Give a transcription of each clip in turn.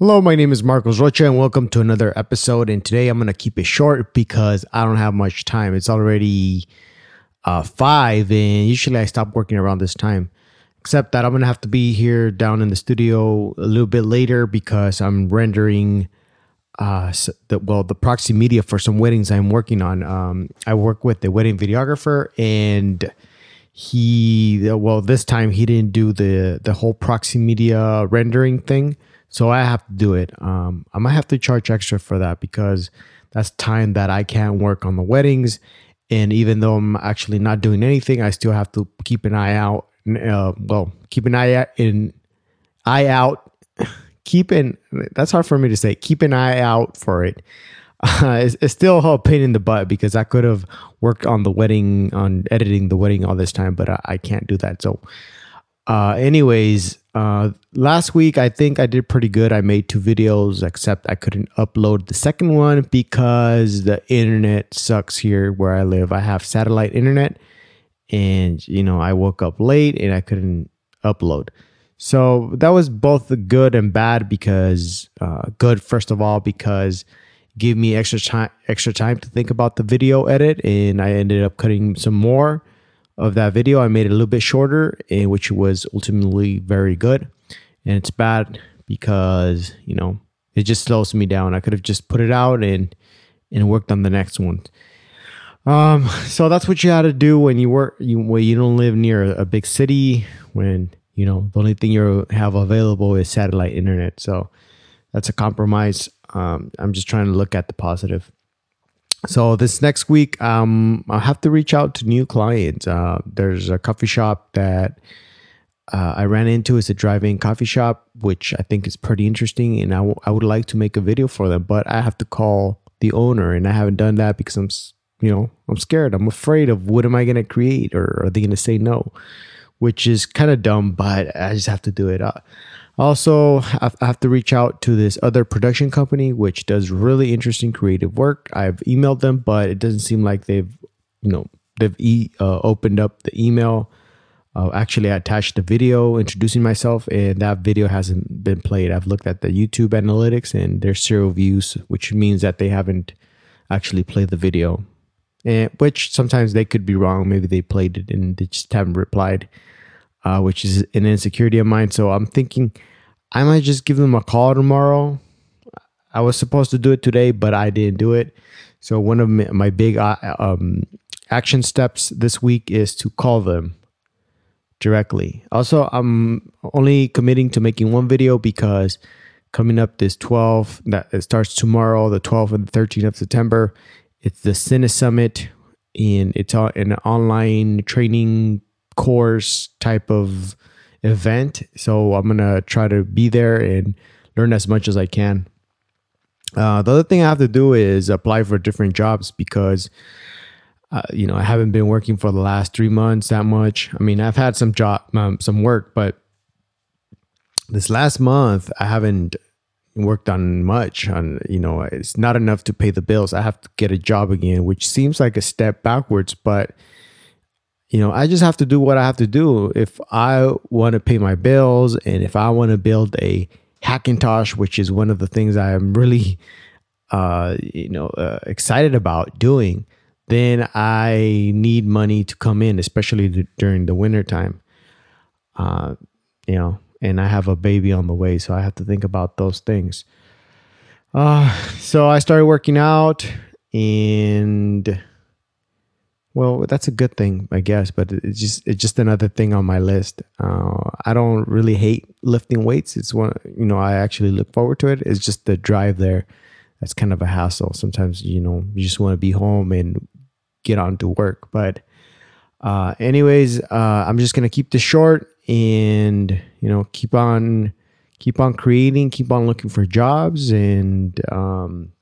Hello, my name is Marcos Rocha, and welcome to another episode. And today I'm going to keep it short because I don't have much time. It's already uh, five, and usually I stop working around this time. Except that I'm going to have to be here down in the studio a little bit later because I'm rendering uh, the, well the proxy media for some weddings I'm working on. Um, I work with the wedding videographer, and he well this time he didn't do the the whole proxy media rendering thing so I have to do it. Um, I might have to charge extra for that because that's time that I can't work on the weddings. And even though I'm actually not doing anything, I still have to keep an eye out. Uh, well, keep an eye out in eye out. keep an that's hard for me to say. Keep an eye out for it. Uh, it's, it's, still a pain in the butt because I could have worked on the wedding, on editing the wedding all this time, but I, I can't do that. So, uh, anyways, uh, last week I think I did pretty good. I made two videos, except I couldn't upload the second one because the internet sucks here where I live. I have satellite internet, and you know I woke up late and I couldn't upload. So that was both the good and bad because uh, good first of all because give me extra time extra time to think about the video edit and I ended up cutting some more of that video. I made it a little bit shorter, eh, which was ultimately very good. And it's bad because you know it just slows me down. I could have just put it out and and worked on the next one. Um, so that's what you had to do when you work you when you don't live near a big city when you know the only thing you have available is satellite internet. So that's a compromise. Um, I'm just trying to look at the positive so this next week um, i have to reach out to new clients. Uh, there's a coffee shop that uh, i ran into. It's a drive-in coffee shop which i think is pretty interesting and I, w- I would like to make a video for them but i have to call the owner and i haven't done that because i'm you know i'm scared. I'm afraid of what am i going to create or are they going to say no? Which is kind of dumb but i just have to do it. Uh, also, I have to reach out to this other production company, which does really interesting creative work. I've emailed them, but it doesn't seem like they've, you know, they've e- uh, opened up the email. Uh, actually, I attached the video introducing myself, and that video hasn't been played. I've looked at the YouTube analytics, and there's zero views, which means that they haven't actually played the video. And which sometimes they could be wrong. Maybe they played it and they just haven't replied, uh, which is an insecurity of mine. So I'm thinking I might just give them a call tomorrow. I was supposed to do it today, but I didn't do it. So one of my big uh, um, action steps this week is to call them directly. Also, I'm only committing to making one video because coming up this 12 that it starts tomorrow, the 12th and the 13th of September. It's the Cine Summit, and it's an online training course type of event. So I'm gonna try to be there and learn as much as I can. Uh, the other thing I have to do is apply for different jobs because uh, you know I haven't been working for the last three months that much. I mean I've had some job um, some work, but this last month I haven't worked on much on you know it's not enough to pay the bills i have to get a job again which seems like a step backwards but you know, I just have to do what I have to do. If I want to pay my bills and if I want to build a Hackintosh, which is one of the things I am really, uh, you know, uh, excited about doing, then I need money to come in, especially th- during the winter time. Uh, you know, and I have a baby on the way, so I have to think about those things. Uh, so I started working out and well, that's a good thing, I guess, but it's just it's just another thing on my list. Uh, I don't really hate lifting weights. It's one, you know, I actually look forward to it. It's just the drive there. That's kind of a hassle. Sometimes, you know, you just want to be home and get on to work. But, uh, anyways, uh, I'm just gonna keep this short and you know keep on keep on creating, keep on looking for jobs, and um,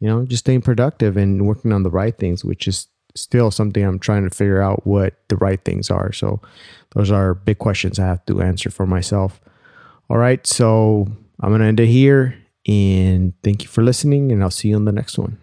you know just staying productive and working on the right things, which is still something I'm trying to figure out what the right things are. So those are big questions I have to answer for myself. All right. So I'm going to end it here and thank you for listening and I'll see you on the next one.